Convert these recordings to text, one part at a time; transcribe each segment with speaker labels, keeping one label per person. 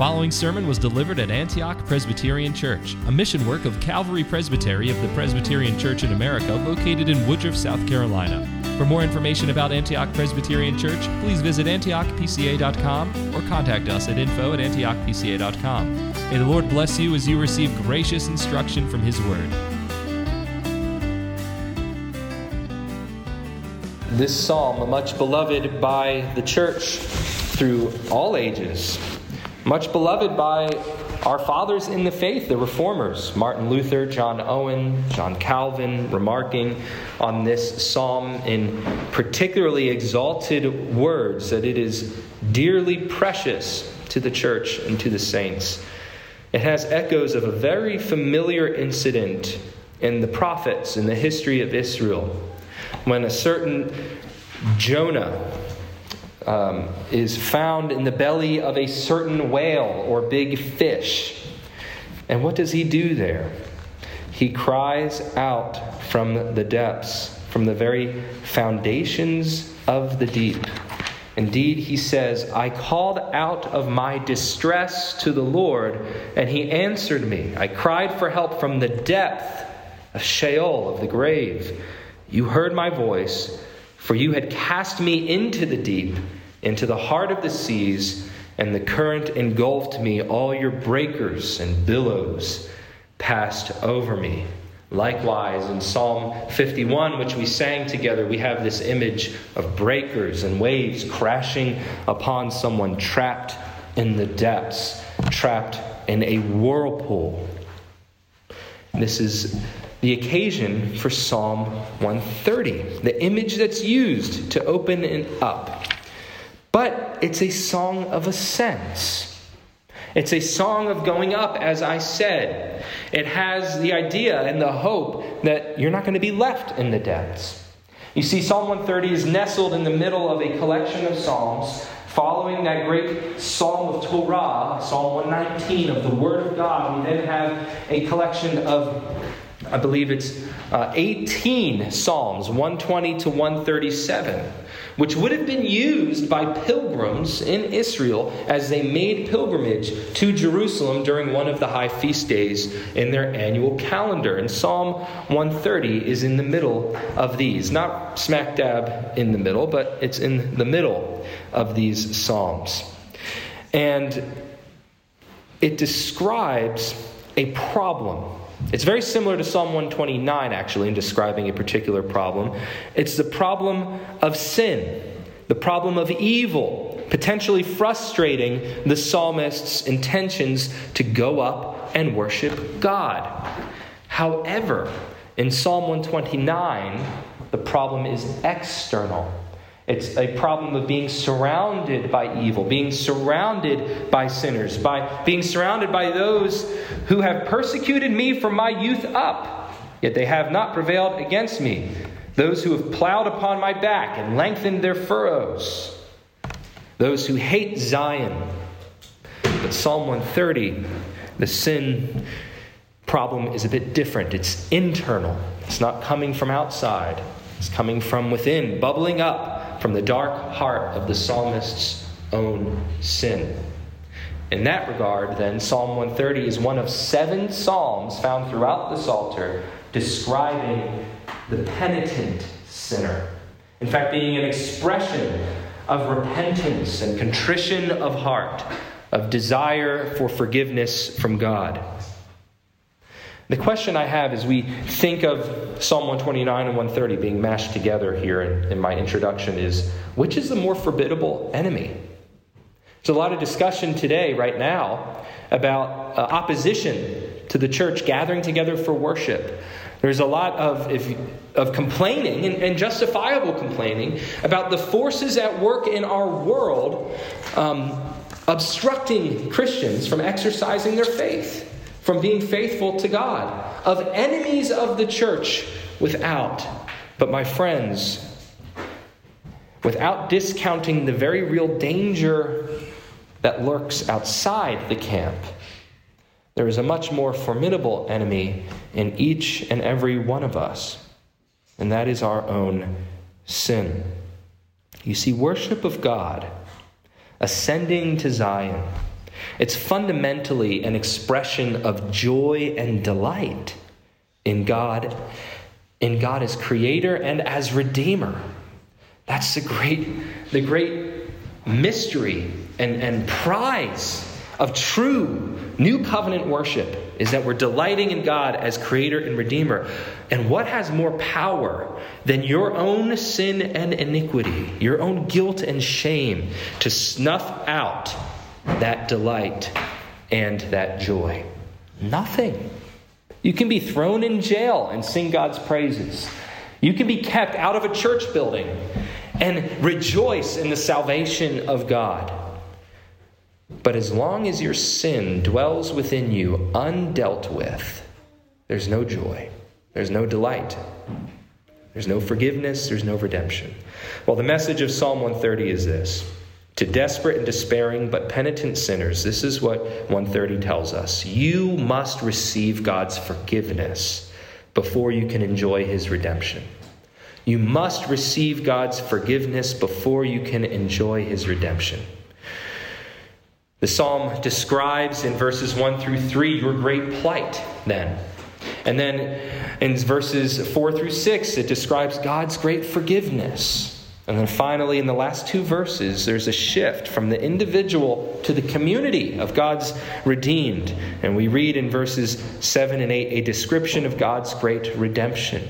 Speaker 1: following sermon was delivered at Antioch Presbyterian Church, a mission work of Calvary Presbytery of the Presbyterian Church in America located in Woodruff, South Carolina. For more information about Antioch Presbyterian Church, please visit antiochpca.com or contact us at info at antiochpca.com. May the Lord bless you as you receive gracious instruction from His Word.
Speaker 2: This psalm, much beloved by the church through all ages, much beloved by our fathers in the faith, the reformers, Martin Luther, John Owen, John Calvin, remarking on this psalm in particularly exalted words that it is dearly precious to the church and to the saints. It has echoes of a very familiar incident in the prophets in the history of Israel when a certain Jonah um, is found in the belly of a certain whale or big fish. And what does he do there? He cries out from the depths, from the very foundations of the deep. Indeed, he says, I called out of my distress to the Lord, and he answered me. I cried for help from the depth of Sheol, of the grave. You heard my voice for you had cast me into the deep, into the heart of the seas, and the current engulfed me. All your breakers and billows passed over me. Likewise, in Psalm 51, which we sang together, we have this image of breakers and waves crashing upon someone trapped in the depths, trapped in a whirlpool. This is the occasion for Psalm 130, the image that's used to open it up. But it's a song of ascents. It's a song of going up, as I said. It has the idea and the hope that you're not going to be left in the depths. You see, Psalm 130 is nestled in the middle of a collection of psalms following that great Psalm of Torah, Psalm 119 of the Word of God. We then have a collection of I believe it's uh, 18 Psalms, 120 to 137, which would have been used by pilgrims in Israel as they made pilgrimage to Jerusalem during one of the high feast days in their annual calendar. And Psalm 130 is in the middle of these. Not smack dab in the middle, but it's in the middle of these Psalms. And it describes a problem it's very similar to Psalm 129, actually, in describing a particular problem. It's the problem of sin, the problem of evil, potentially frustrating the psalmist's intentions to go up and worship God. However, in Psalm 129, the problem is external. It's a problem of being surrounded by evil, being surrounded by sinners, by being surrounded by those who have persecuted me from my youth up, yet they have not prevailed against me. Those who have plowed upon my back and lengthened their furrows. Those who hate Zion. But Psalm 130, the sin problem is a bit different. It's internal, it's not coming from outside, it's coming from within, bubbling up from the dark heart of the psalmist's own sin. In that regard, then, Psalm 130 is one of seven psalms found throughout the Psalter describing the penitent sinner. In fact, being an expression of repentance and contrition of heart, of desire for forgiveness from God. The question I have as we think of Psalm 129 and 130 being mashed together here in, in my introduction is which is the more formidable enemy? There's a lot of discussion today, right now, about uh, opposition to the church gathering together for worship. There's a lot of, if, of complaining, and, and, justifiable complaining, about the forces at work in our world um, obstructing Christians from exercising their faith from being faithful to God, of enemies of the church without. But, my friends, without discounting the very real danger that lurks outside the camp, there is a much more formidable enemy in each and every one of us, and that is our own sin. You see, worship of God, ascending to Zion, It's fundamentally an expression of joy and delight in God, in God as creator and as redeemer. That's the great, the great mystery and, and prize of true new covenant worship is that we're delighting in God as creator and redeemer. And what has more power than your own sin and iniquity, your own guilt and shame to snuff out that delight and that joy? Nothing. You can be thrown in jail and sing God's praises. You can be kept out of a church building and rejoice in the salvation of God. But as long as your sin dwells within you undealt with, there's no joy, there's no delight, there's no forgiveness, there's no redemption. Well, the message of Psalm 130 is this to desperate and despairing but penitent sinners, this is what 130 tells us. You must receive God's forgiveness before you can enjoy his redemption. You must receive God's forgiveness before you can enjoy his redemption. The psalm describes in verses 1 through 3 your great plight, then. And then in verses 4 through 6, it describes God's great forgiveness. And then finally, in the last two verses, there's a shift from the individual to the community of God's redeemed. And we read in verses 7 and 8 a description of God's great redemption.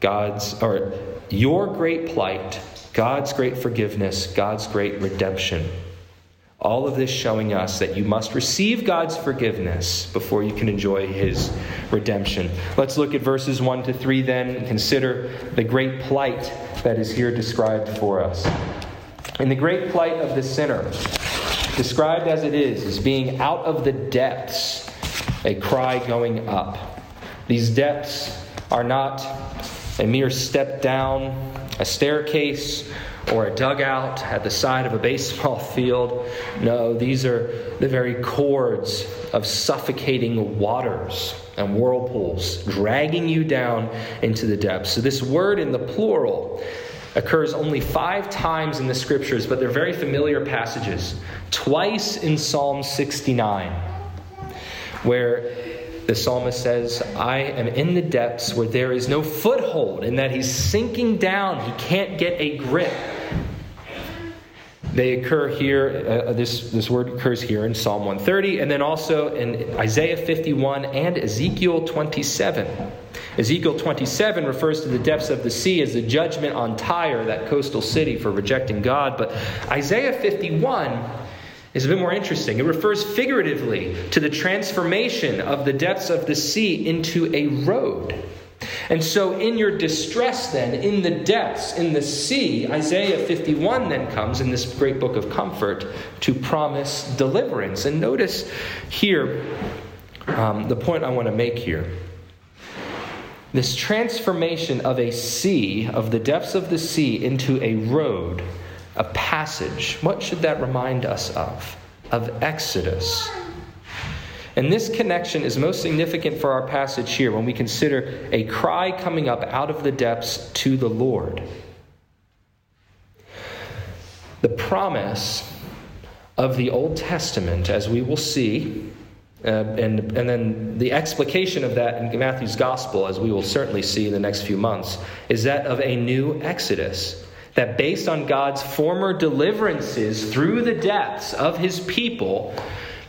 Speaker 2: God's, or your great plight, God's great forgiveness, God's great redemption. All of this showing us that you must receive God's forgiveness before you can enjoy his redemption. Let's look at verses 1 to 3 then and consider the great plight that is here described for us. In the great plight of the sinner, described as it is, as being out of the depths, a cry going up. These depths are not a mere step down, a staircase, or a dugout at the side of a baseball field. No, these are the very cords of suffocating waters and whirlpools, dragging you down into the depths. So, this word in the plural occurs only five times in the scriptures, but they're very familiar passages. Twice in Psalm 69, where the psalmist says, I am in the depths where there is no foothold, and that he's sinking down. He can't get a grip. They occur here, uh, uh, this, this word occurs here in Psalm 130, and then also in Isaiah 51 and Ezekiel 27. Ezekiel 27 refers to the depths of the sea as the judgment on Tyre, that coastal city, for rejecting God. But Isaiah 51 is a bit more interesting. It refers figuratively to the transformation of the depths of the sea into a road. And so, in your distress, then, in the depths, in the sea, Isaiah 51 then comes in this great book of comfort to promise deliverance. And notice here um, the point I want to make here. This transformation of a sea, of the depths of the sea, into a road, a passage, what should that remind us of? Of Exodus. And this connection is most significant for our passage here when we consider a cry coming up out of the depths to the Lord. The promise of the Old Testament, as we will see, uh, and, and then the explication of that in Matthew's Gospel, as we will certainly see in the next few months, is that of a new Exodus. That based on God's former deliverances through the deaths of his people,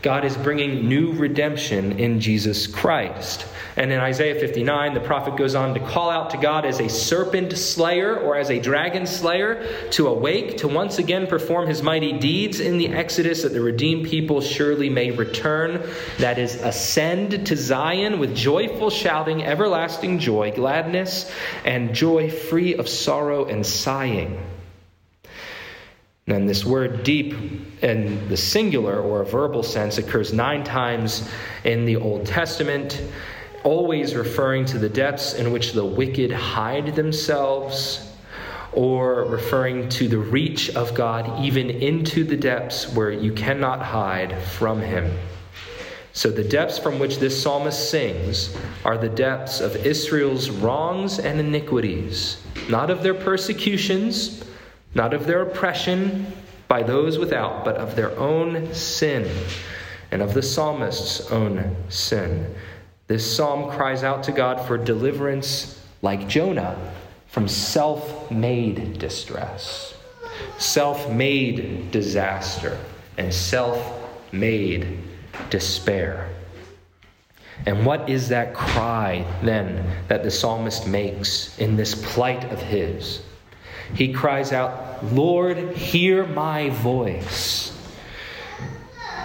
Speaker 2: God is bringing new redemption in Jesus Christ. And in Isaiah 59, the prophet goes on to call out to God as a serpent slayer or as a dragon slayer to awake, to once again perform his mighty deeds in the Exodus, that the redeemed people surely may return. That is, ascend to Zion with joyful shouting, everlasting joy, gladness, and joy free of sorrow and sighing. And this word deep in the singular or a verbal sense occurs nine times in the Old Testament, always referring to the depths in which the wicked hide themselves, or referring to the reach of God even into the depths where you cannot hide from Him. So, the depths from which this psalmist sings are the depths of Israel's wrongs and iniquities, not of their persecutions not of their oppression by those without, but of their own sin and of the psalmist's own sin. This psalm cries out to God for deliverance, like Jonah, from self made distress, self made disaster, and self made despair. And what is that cry then that the psalmist makes in this plight of his? He cries out, Lord, hear my voice.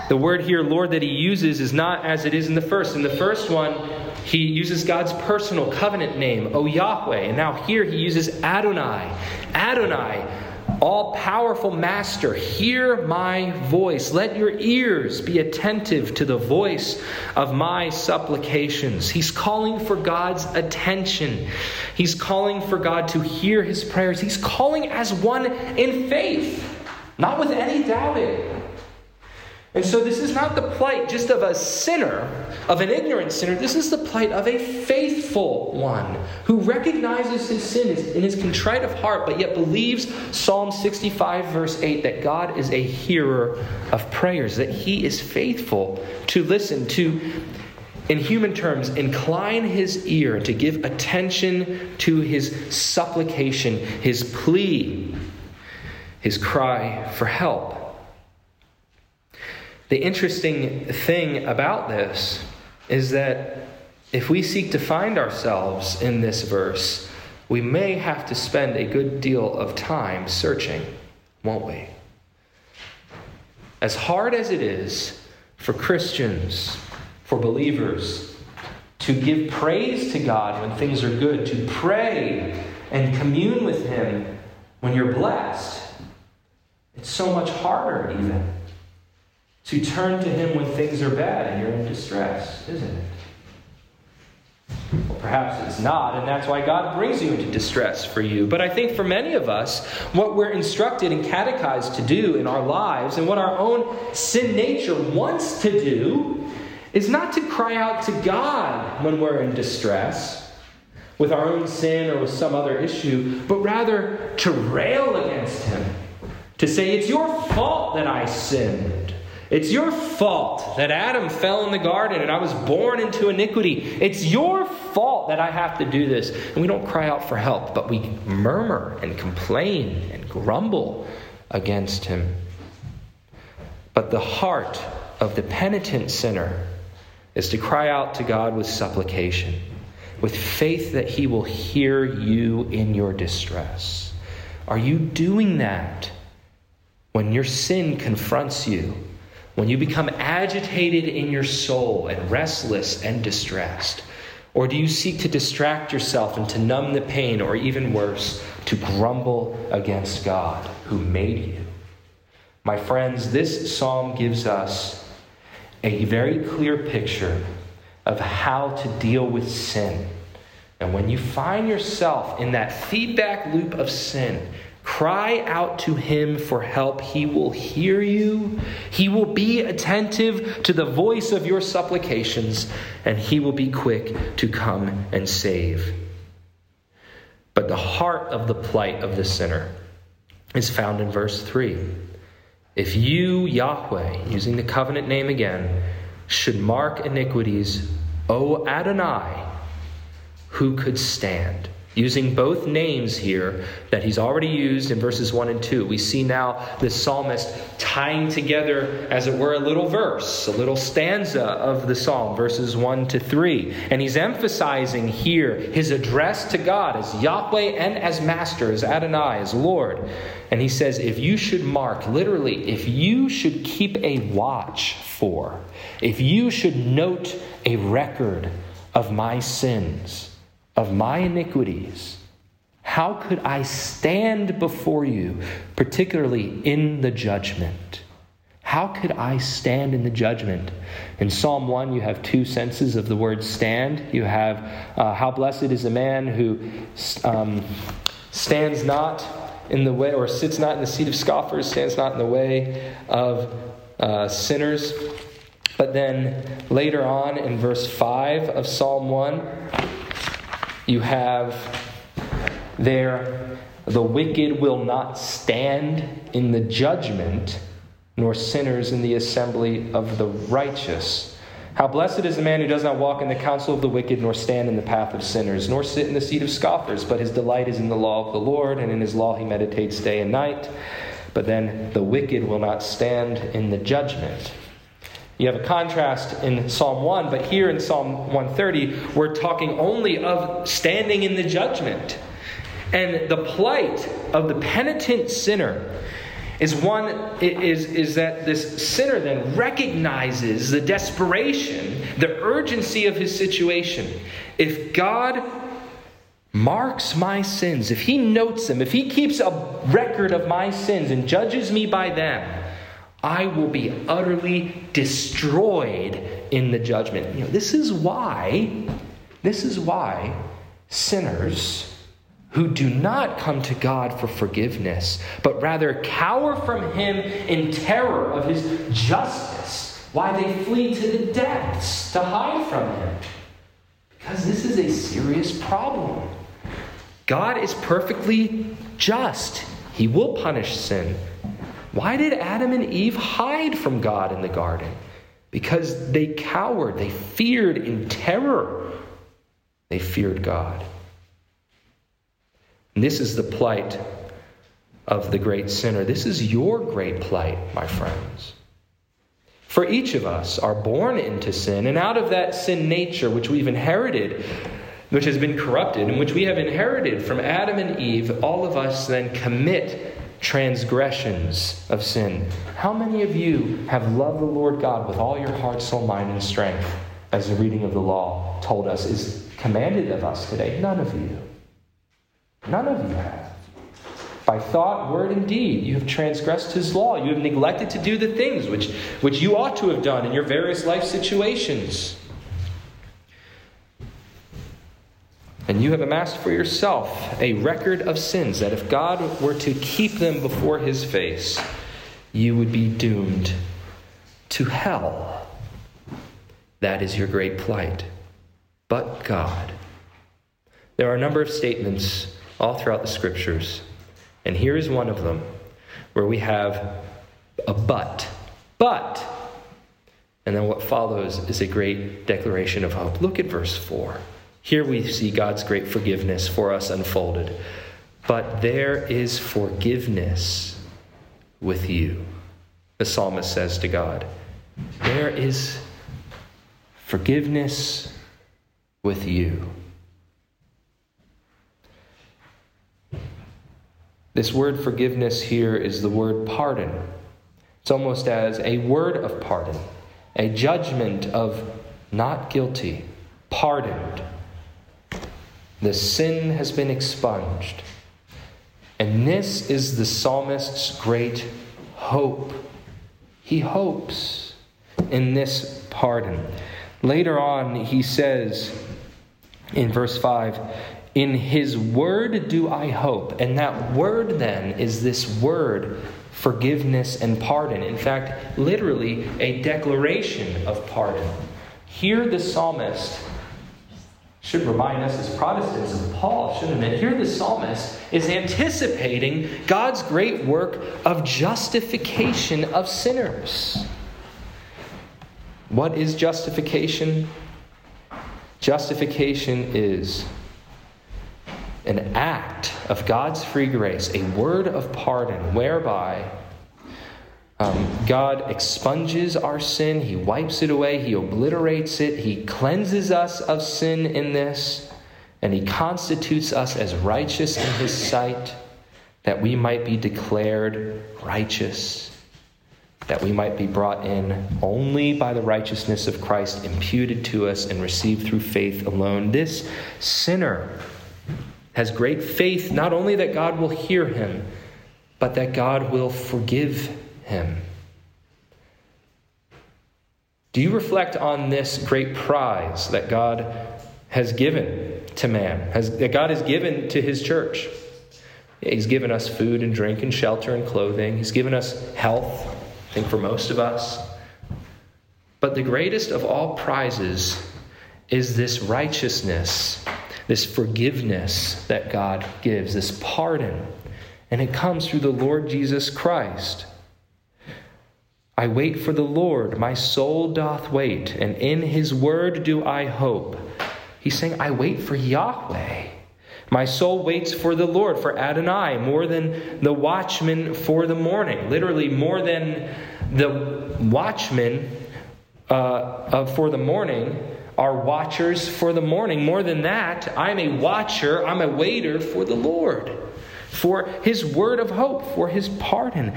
Speaker 2: The word here, Lord, that he uses is not as it is in the first. In the first one, he uses God's personal covenant name, O Yahweh. And now here he uses Adonai. Adonai, all powerful Master, hear my voice. Let your ears be attentive to the voice of my supplications. He's calling for God's attention. He's calling for God to hear his prayers. He's calling as one in faith, not with any doubting. And so, this is not the plight just of a sinner, of an ignorant sinner. This is the plight of a faithful one who recognizes his sin in his contrite of heart, but yet believes Psalm 65, verse 8, that God is a hearer of prayers, that he is faithful to listen, to, in human terms, incline his ear, to give attention to his supplication, his plea, his cry for help. The interesting thing about this is that if we seek to find ourselves in this verse, we may have to spend a good deal of time searching, won't we? As hard as it is for Christians, for believers, to give praise to God when things are good, to pray and commune with Him when you're blessed, it's so much harder, even to turn to Him when things are bad and you're in distress, isn't it? Well, perhaps it's not, and that's why God brings you into distress for you. But I think for many of us, what we're instructed and catechized to do in our lives, and what our own sin nature wants to do, is not to cry out to God when we're in distress with our own sin or with some other issue, but rather to rail against Him, to say, It's your fault that I sinned. It's your fault that Adam fell in the garden and I was born into iniquity. It's your fault that I have to do this. And we don't cry out for help, but we murmur and complain and grumble against him. But the heart of the penitent sinner is to cry out to God with supplication, with faith that he will hear you in your distress. Are you doing that when your sin confronts you? When you become agitated in your soul and restless and distressed? Or do you seek to distract yourself and to numb the pain, or even worse, to grumble against God who made you? My friends, this psalm gives us a very clear picture of how to deal with sin. And when you find yourself in that feedback loop of sin, Cry out to him for help. He will hear you. He will be attentive to the voice of your supplications, and he will be quick to come and save. But the heart of the plight of the sinner is found in verse 3. If you, Yahweh, using the covenant name again, should mark iniquities, O Adonai, who could stand? Using both names here that he's already used in verses 1 and 2. We see now the psalmist tying together, as it were, a little verse, a little stanza of the psalm, verses 1 to 3. And he's emphasizing here his address to God as Yahweh and as Master, as Adonai, as Lord. And he says, if you should mark, literally, if you should keep a watch for, if you should note a record of my sins, of my iniquities, how could I stand before you, particularly in the judgment? How could I stand in the judgment? In Psalm 1, you have two senses of the word stand. You have, uh, How blessed is a man who um, stands not in the way, or sits not in the seat of scoffers, stands not in the way of uh, sinners. But then later on in verse 5 of Psalm 1, you have there The wicked will not stand in the judgment, nor sinners in the assembly of the righteous. How blessed is the man who does not walk in the counsel of the wicked, nor stand in the path of sinners, nor sit in the seat of scoffers, but his delight is in the law of the Lord, and in his law he meditates day and night. But then the wicked will not stand in the judgment. You have a contrast in Psalm 1, but here in Psalm 130, we're talking only of standing in the judgment. And the plight of the penitent sinner is one is, is that this sinner then recognizes the desperation, the urgency of his situation. If God marks my sins, if he notes them, if he keeps a record of my sins and judges me by them, I will be utterly destroyed in the judgment. You know, this is why, this is why sinners who do not come to God for forgiveness, but rather cower from Him in terror of His justice, why they flee to the depths to hide from Him. Because this is a serious problem. God is perfectly just, He will punish sin. Why did Adam and Eve hide from God in the garden? Because they cowered, they feared in terror. They feared God. And this is the plight of the great sinner. This is your great plight, my friends. For each of us are born into sin, and out of that sin nature which we've inherited, which has been corrupted, and which we have inherited from Adam and Eve, all of us then commit transgressions of sin. How many of you have loved the Lord God with all your heart, soul, mind, and strength, as the reading of the law told us is commanded of us today? None of you. None of you have. By thought, word, and deed, you have transgressed his law. You have neglected to do the things which, which you ought to have done in your various life situations. And you have amassed for yourself a record of sins that if God were to keep them before his face, you would be doomed to hell. That is your great plight. But God. There are a number of statements all throughout the scriptures. And here is one of them where we have a but. But. And then what follows is a great declaration of hope. Look at verse 4. Here we see God's great forgiveness for us unfolded. But there is forgiveness with you, the psalmist says to God. There is forgiveness with you. This word forgiveness here is the word pardon. It's almost as a word of pardon, a judgment of not guilty, pardoned. The sin has been expunged. And this is the psalmist's great hope. He hopes in this pardon. Later on, he says in verse 5 in his word do I hope. And that word then is this word forgiveness and pardon. In fact, literally a declaration of pardon. Here the psalmist should remind us as Protestants of Paul, shouldn't it? Here the psalmist is anticipating God's great work of justification of sinners. What is justification? Justification is an act of God's free grace, a word of pardon, whereby um, God expunges our sin, He wipes it away, He obliterates it, He cleanses us of sin in this, and He constitutes us as righteous in His sight, that we might be declared righteous, that we might be brought in only by the righteousness of Christ imputed to us and received through faith alone. This sinner has great faith not only that God will hear him, but that God will forgive him. Do you reflect on this great prize that God has given to man, has, that God has given to his church? He's given us food and drink and shelter and clothing. He's given us health, I think for most of us. But the greatest of all prizes is this righteousness this forgiveness that God gives, this pardon. and it comes through the Lord Jesus Christ. I wait for the Lord, my soul doth wait, and in his word do I hope. He's saying, I wait for Yahweh. My soul waits for the Lord, for Adonai, more than the watchman for the morning. Literally, more than the watchmen uh, for the morning are watchers for the morning. More than that, I'm a watcher, I'm a waiter for the Lord, for his word of hope, for his pardon.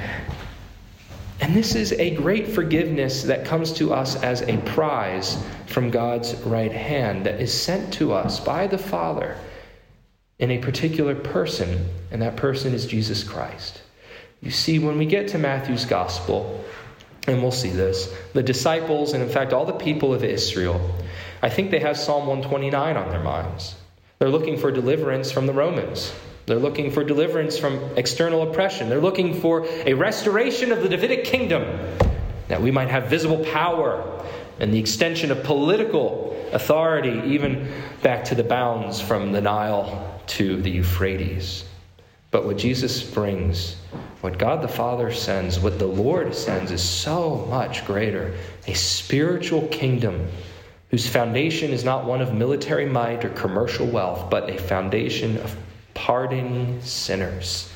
Speaker 2: And this is a great forgiveness that comes to us as a prize from God's right hand that is sent to us by the Father in a particular person, and that person is Jesus Christ. You see, when we get to Matthew's gospel, and we'll see this, the disciples, and in fact all the people of Israel, I think they have Psalm 129 on their minds. They're looking for deliverance from the Romans. They're looking for deliverance from external oppression. They're looking for a restoration of the Davidic kingdom, that we might have visible power and the extension of political authority, even back to the bounds from the Nile to the Euphrates. But what Jesus brings, what God the Father sends, what the Lord sends, is so much greater a spiritual kingdom whose foundation is not one of military might or commercial wealth, but a foundation of pardoning sinners,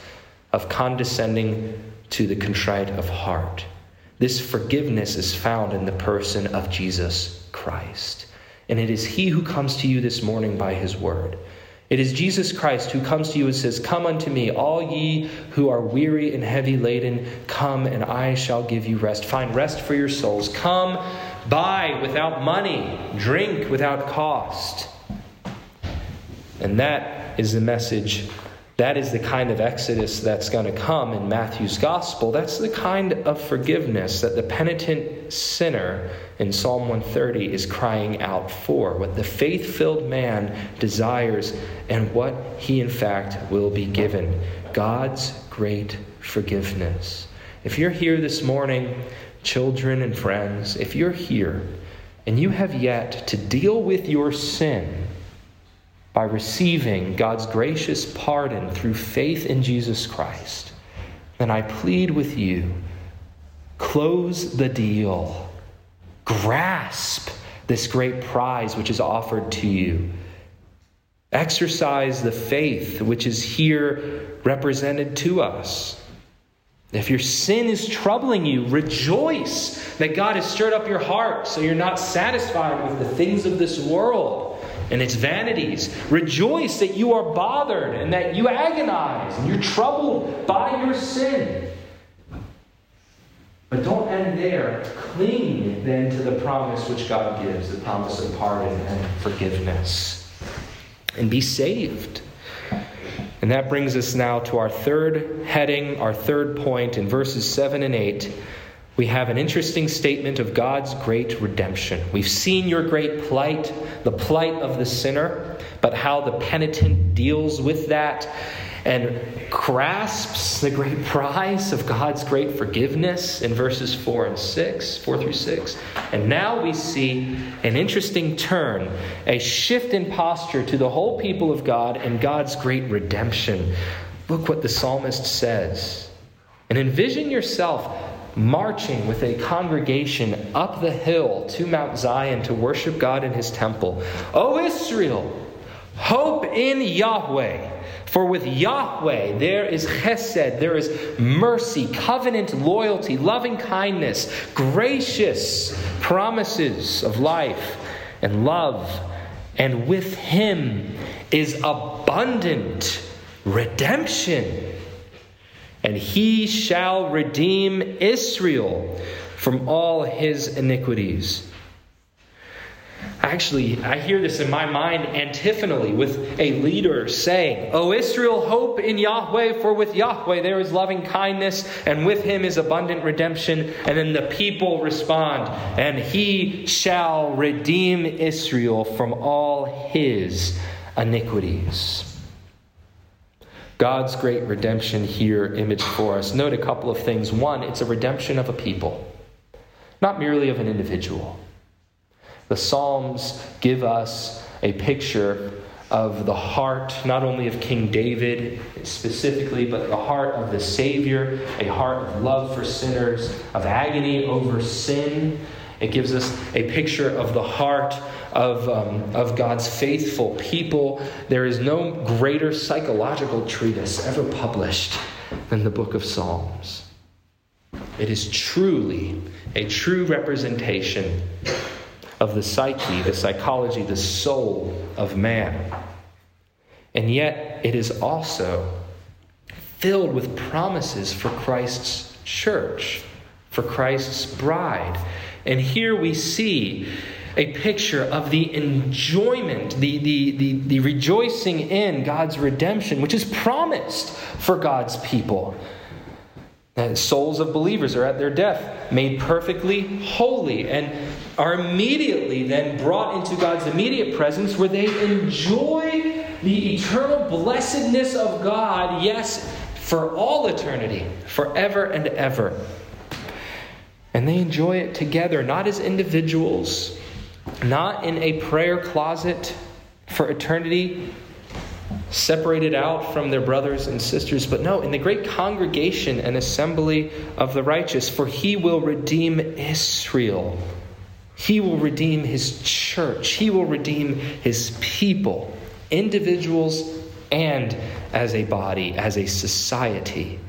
Speaker 2: of condescending to the contrite of heart. This forgiveness is found in the person of Jesus Christ. And it is He who comes to you this morning by His word. It is Jesus Christ who comes to you and says, Come unto me, all ye who are weary and heavy laden, come and I shall give you rest. Find rest for your souls. Come, buy without money, drink without cost. And that is the message. That is the kind of exodus that's going to come in Matthew's gospel. That's the kind of forgiveness that the penitent sinner in Psalm 130 is crying out for, what the faith filled man desires, and what he, in fact, will be given God's great forgiveness. If you're here this morning, children and friends, if you're here and you have yet to deal with your sin, by receiving God's gracious pardon through faith in Jesus Christ, then I plead with you close the deal, grasp this great prize which is offered to you. Exercise the faith which is here represented to us. If your sin is troubling you, rejoice that God has stirred up your heart so you're not satisfied with the things of this world and its vanities. Rejoice that you are bothered and that you agonize and you're troubled by your sin. But don't end there. Cling then to the promise which God gives the promise of pardon and forgiveness. And be saved. And that brings us now to our third heading, our third point in verses 7 and 8 we have an interesting statement of God's great redemption. We've seen your great plight, the plight of the sinner, but how the penitent deals with that and grasps the great prize of God's great forgiveness in verses 4 and 6, 4 through 6. And now we see an interesting turn, a shift in posture to the whole people of God and God's great redemption. Look what the psalmist says. And envision yourself marching with a congregation up the hill to Mount Zion to worship God in his temple. O Israel, hope in Yahweh. For with Yahweh there is chesed, there is mercy, covenant loyalty, loving kindness, gracious promises of life and love. And with him is abundant redemption and he shall redeem Israel from all his iniquities. Actually, I hear this in my mind antiphonally with a leader saying, O Israel, hope in Yahweh, for with Yahweh there is loving kindness, and with him is abundant redemption. And then the people respond, And he shall redeem Israel from all his iniquities. God's great redemption here imaged for us. Note a couple of things. One, it's a redemption of a people, not merely of an individual. The Psalms give us a picture of the heart, not only of King David specifically, but the heart of the Savior, a heart of love for sinners, of agony over sin. It gives us a picture of the heart of, um, of God's faithful people. There is no greater psychological treatise ever published than the book of Psalms. It is truly a true representation of the psyche, the psychology, the soul of man. And yet, it is also filled with promises for Christ's church, for Christ's bride. And here we see a picture of the enjoyment, the, the, the, the, rejoicing in God's redemption, which is promised for God's people. And souls of believers are at their death made perfectly holy and are immediately then brought into God's immediate presence where they enjoy the eternal blessedness of God, yes, for all eternity, forever and ever. And they enjoy it together, not as individuals, not in a prayer closet for eternity, separated out from their brothers and sisters, but no, in the great congregation and assembly of the righteous, for he will redeem Israel. He will redeem his church. He will redeem his people, individuals and as a body, as a society.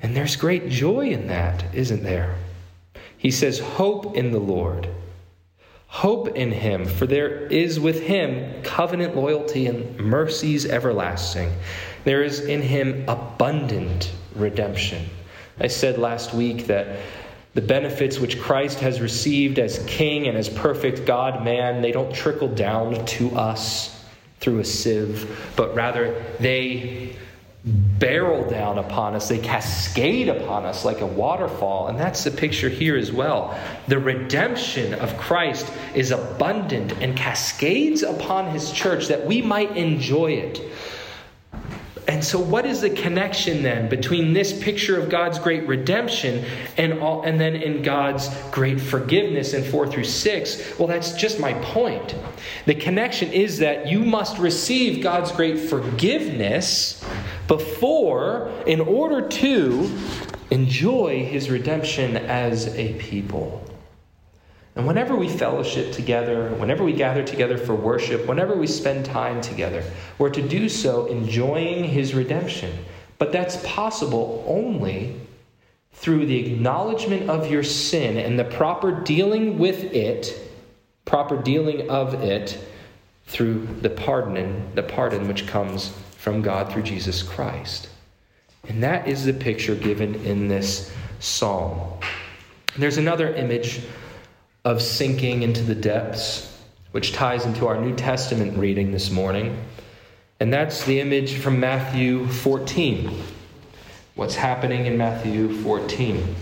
Speaker 2: And there's great joy in that, isn't there? He says, Hope in the Lord. Hope in him, for there is with him covenant loyalty and mercies everlasting. There is in him abundant redemption. I said last week that the benefits which Christ has received as king and as perfect God man, they don't trickle down to us through a sieve, but rather they barrel down upon us, they cascade upon us like a waterfall. And that's the picture here as well. The redemption of Christ is abundant and cascades upon his church that we might enjoy it. And so, what is the connection then between this picture of God's great redemption and, all, and then in God's great forgiveness in 4 through 6? Well, that's just my point. The connection is that you must receive God's great forgiveness before, in order to enjoy his redemption as a people. And whenever we fellowship together, whenever we gather together for worship, whenever we spend time together, we're to do so enjoying his redemption. But that's possible only through the acknowledgement of your sin and the proper dealing with it, proper dealing of it through the pardon, the pardon which comes from God through Jesus Christ. And that is the picture given in this psalm. There's another image of sinking into the depths, which ties into our New Testament reading this morning. And that's the image from Matthew 14. What's happening in Matthew 14?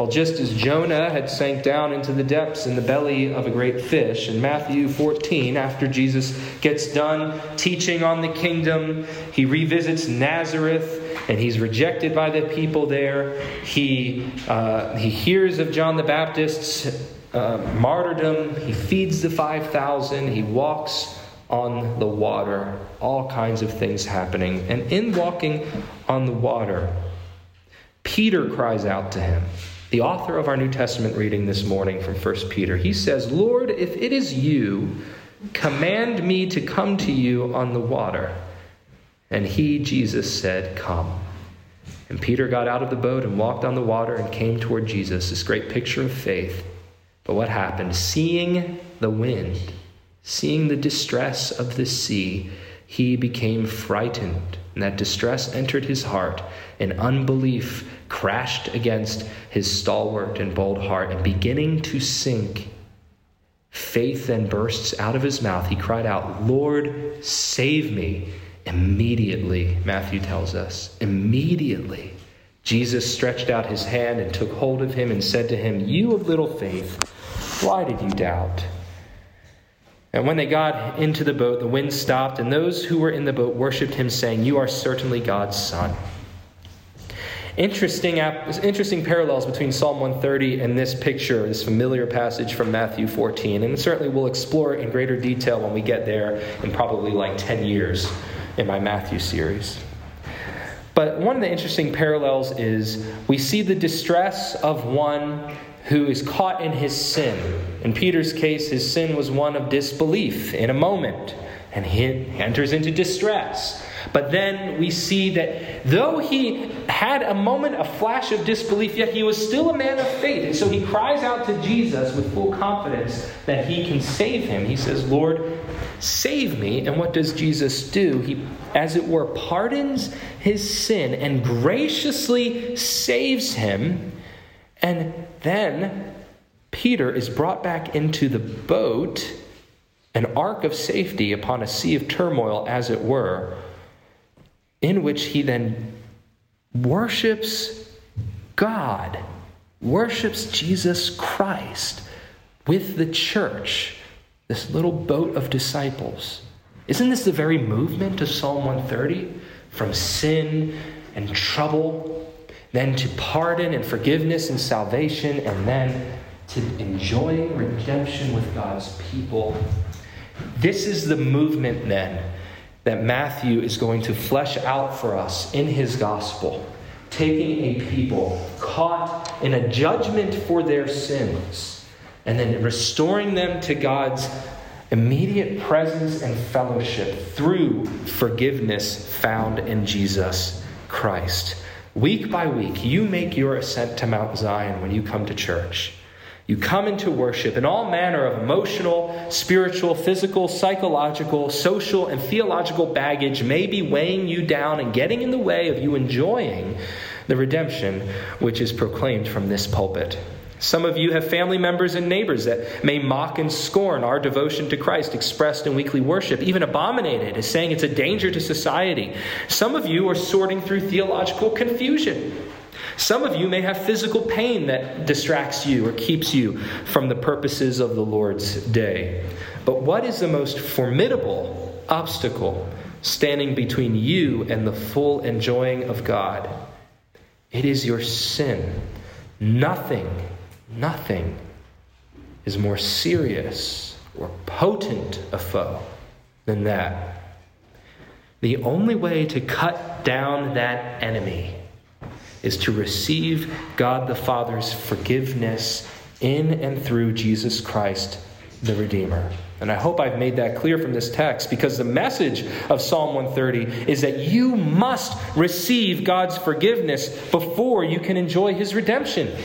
Speaker 2: Well, just as Jonah had sank down into the depths in the belly of a great fish, in Matthew 14, after Jesus gets done teaching on the kingdom, he revisits Nazareth and he's rejected by the people there. He, uh, he hears of John the Baptist's uh, martyrdom, he feeds the 5,000, he walks on the water, all kinds of things happening. And in walking on the water, Peter cries out to him. The author of our New Testament reading this morning from 1 Peter, he says, Lord, if it is you, command me to come to you on the water. And he, Jesus, said, Come. And Peter got out of the boat and walked on the water and came toward Jesus, this great picture of faith. But what happened? Seeing the wind, seeing the distress of the sea, he became frightened. And that distress entered his heart, and unbelief crashed against his stalwart and bold heart. And beginning to sink, faith then bursts out of his mouth. He cried out, Lord, save me. Immediately, Matthew tells us, immediately, Jesus stretched out his hand and took hold of him and said to him, You of little faith, why did you doubt? And when they got into the boat, the wind stopped, and those who were in the boat worshipped him, saying, You are certainly God's Son. Interesting, interesting parallels between Psalm 130 and this picture, this familiar passage from Matthew 14. And certainly we'll explore it in greater detail when we get there in probably like 10 years in my Matthew series. But one of the interesting parallels is we see the distress of one who is caught in his sin. In Peter's case, his sin was one of disbelief in a moment, and he enters into distress. But then we see that though he had a moment, a flash of disbelief, yet he was still a man of faith. And so he cries out to Jesus with full confidence that he can save him. He says, Lord, save me. And what does Jesus do? He, as it were, pardons his sin and graciously saves him. And then Peter is brought back into the boat, an ark of safety upon a sea of turmoil, as it were in which he then worships God, worships Jesus Christ with the church, this little boat of disciples. Isn't this the very movement of Psalm 130? From sin and trouble, then to pardon and forgiveness and salvation, and then to enjoying redemption with God's people. This is the movement then that Matthew is going to flesh out for us in his gospel, taking a people caught in a judgment for their sins and then restoring them to God's immediate presence and fellowship through forgiveness found in Jesus Christ. Week by week, you make your ascent to Mount Zion when you come to church. You come into worship, and all manner of emotional, spiritual, physical, psychological, social, and theological baggage may be weighing you down and getting in the way of you enjoying the redemption which is proclaimed from this pulpit. Some of you have family members and neighbors that may mock and scorn our devotion to Christ expressed in weekly worship, even abominate it as saying it's a danger to society. Some of you are sorting through theological confusion some of you may have physical pain that distracts you or keeps you from the purposes of the Lord's day. But what is the most formidable obstacle standing between you and the full enjoying of God? It is your sin. Nothing, nothing is more serious or potent a foe than that. The only way to cut down that enemy is to receive God the Father's forgiveness in and through Jesus Christ, the Redeemer. And I hope I've made that clear from this text because the message of Psalm 130 is that you must receive God's forgiveness before you can enjoy his redemption.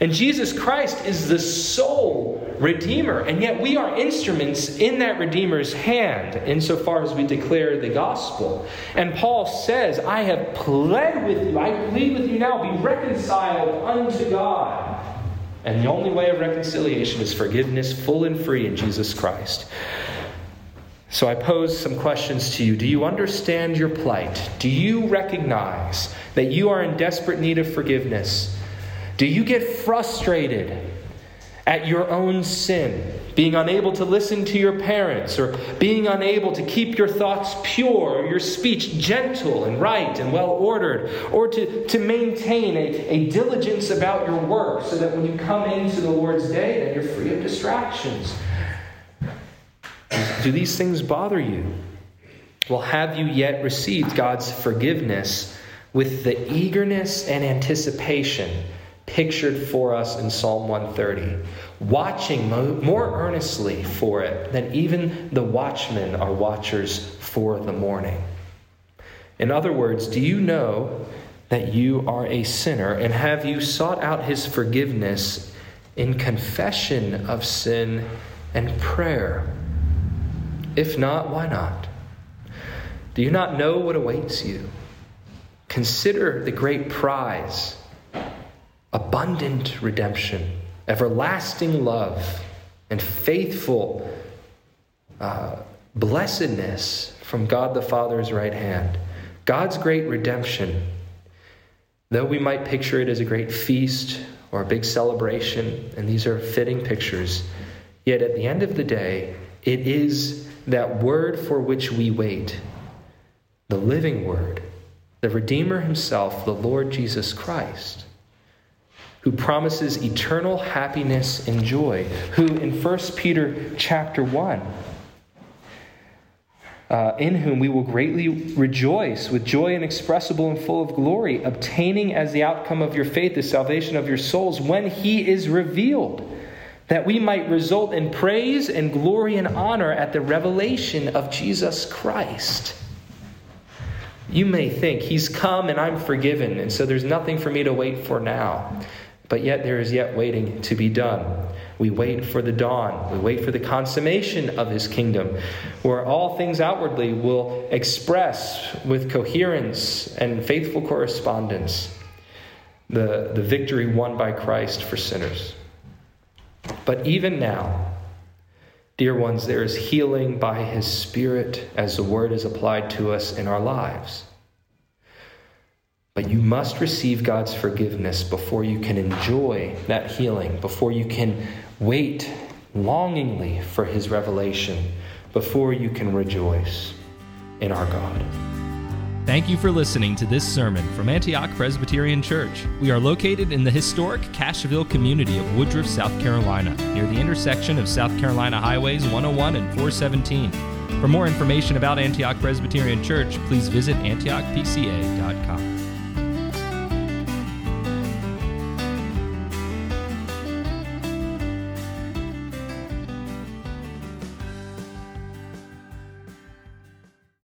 Speaker 2: And Jesus Christ is the sole Redeemer. And yet we are instruments in that Redeemer's hand insofar as we declare the gospel. And Paul says, I have pled with you, I plead with you now, be reconciled unto God. And the only way of reconciliation is forgiveness full and free in Jesus Christ. So I pose some questions to you. Do you understand your plight? Do you recognize that you are in desperate need of forgiveness? Do you get frustrated at your own sin, being unable to listen to your parents, or being unable to keep your thoughts pure, or your speech gentle and right and well ordered, or to, to maintain a, a diligence about your work so that when you come into the Lord's day, then you're free of distractions? Do these things bother you? Well, have you yet received God's forgiveness with the eagerness and anticipation? Pictured for us in Psalm 130, watching more earnestly for it than even the watchmen are watchers for the morning. In other words, do you know that you are a sinner and have you sought out his forgiveness in confession of sin and prayer? If not, why not? Do you not know what awaits you? Consider the great prize abundant redemption, everlasting love, and faithful uh, blessedness from God the Father's right hand. God's great redemption, though we might picture it as a great feast or a big celebration, and these are fitting pictures, yet at the end of the day, it is that word for which we wait, the living word, the Redeemer himself, the Lord Jesus Christ, who promises eternal happiness and joy, who in 1 Peter chapter 1 uh, in whom we will greatly rejoice with joy inexpressible and full of glory, obtaining as the outcome of your faith the salvation of your souls when he is revealed, that we might result in praise and glory and honor at the revelation of Jesus Christ. You may think, He's come and I'm forgiven, and so there's nothing for me to wait for now. But yet there is yet waiting to be done. We wait for the dawn. We wait for the consummation of his kingdom, where all things outwardly will express with coherence and faithful correspondence the, the victory won by Christ for sinners. But even now, dear ones, there is healing by his Spirit as the word is applied to us in our lives. But you must receive God's forgiveness before you can enjoy that healing, before you can wait longingly for his revelation, before you can rejoice in our God.
Speaker 1: Thank you for listening to this sermon from Antioch Presbyterian Church. We are located in the historic Cashville community of Woodruff, South Carolina, near the intersection of South Carolina Highways 101 and 417. For more information about Antioch Presbyterian Church, please visit antiochpca.com.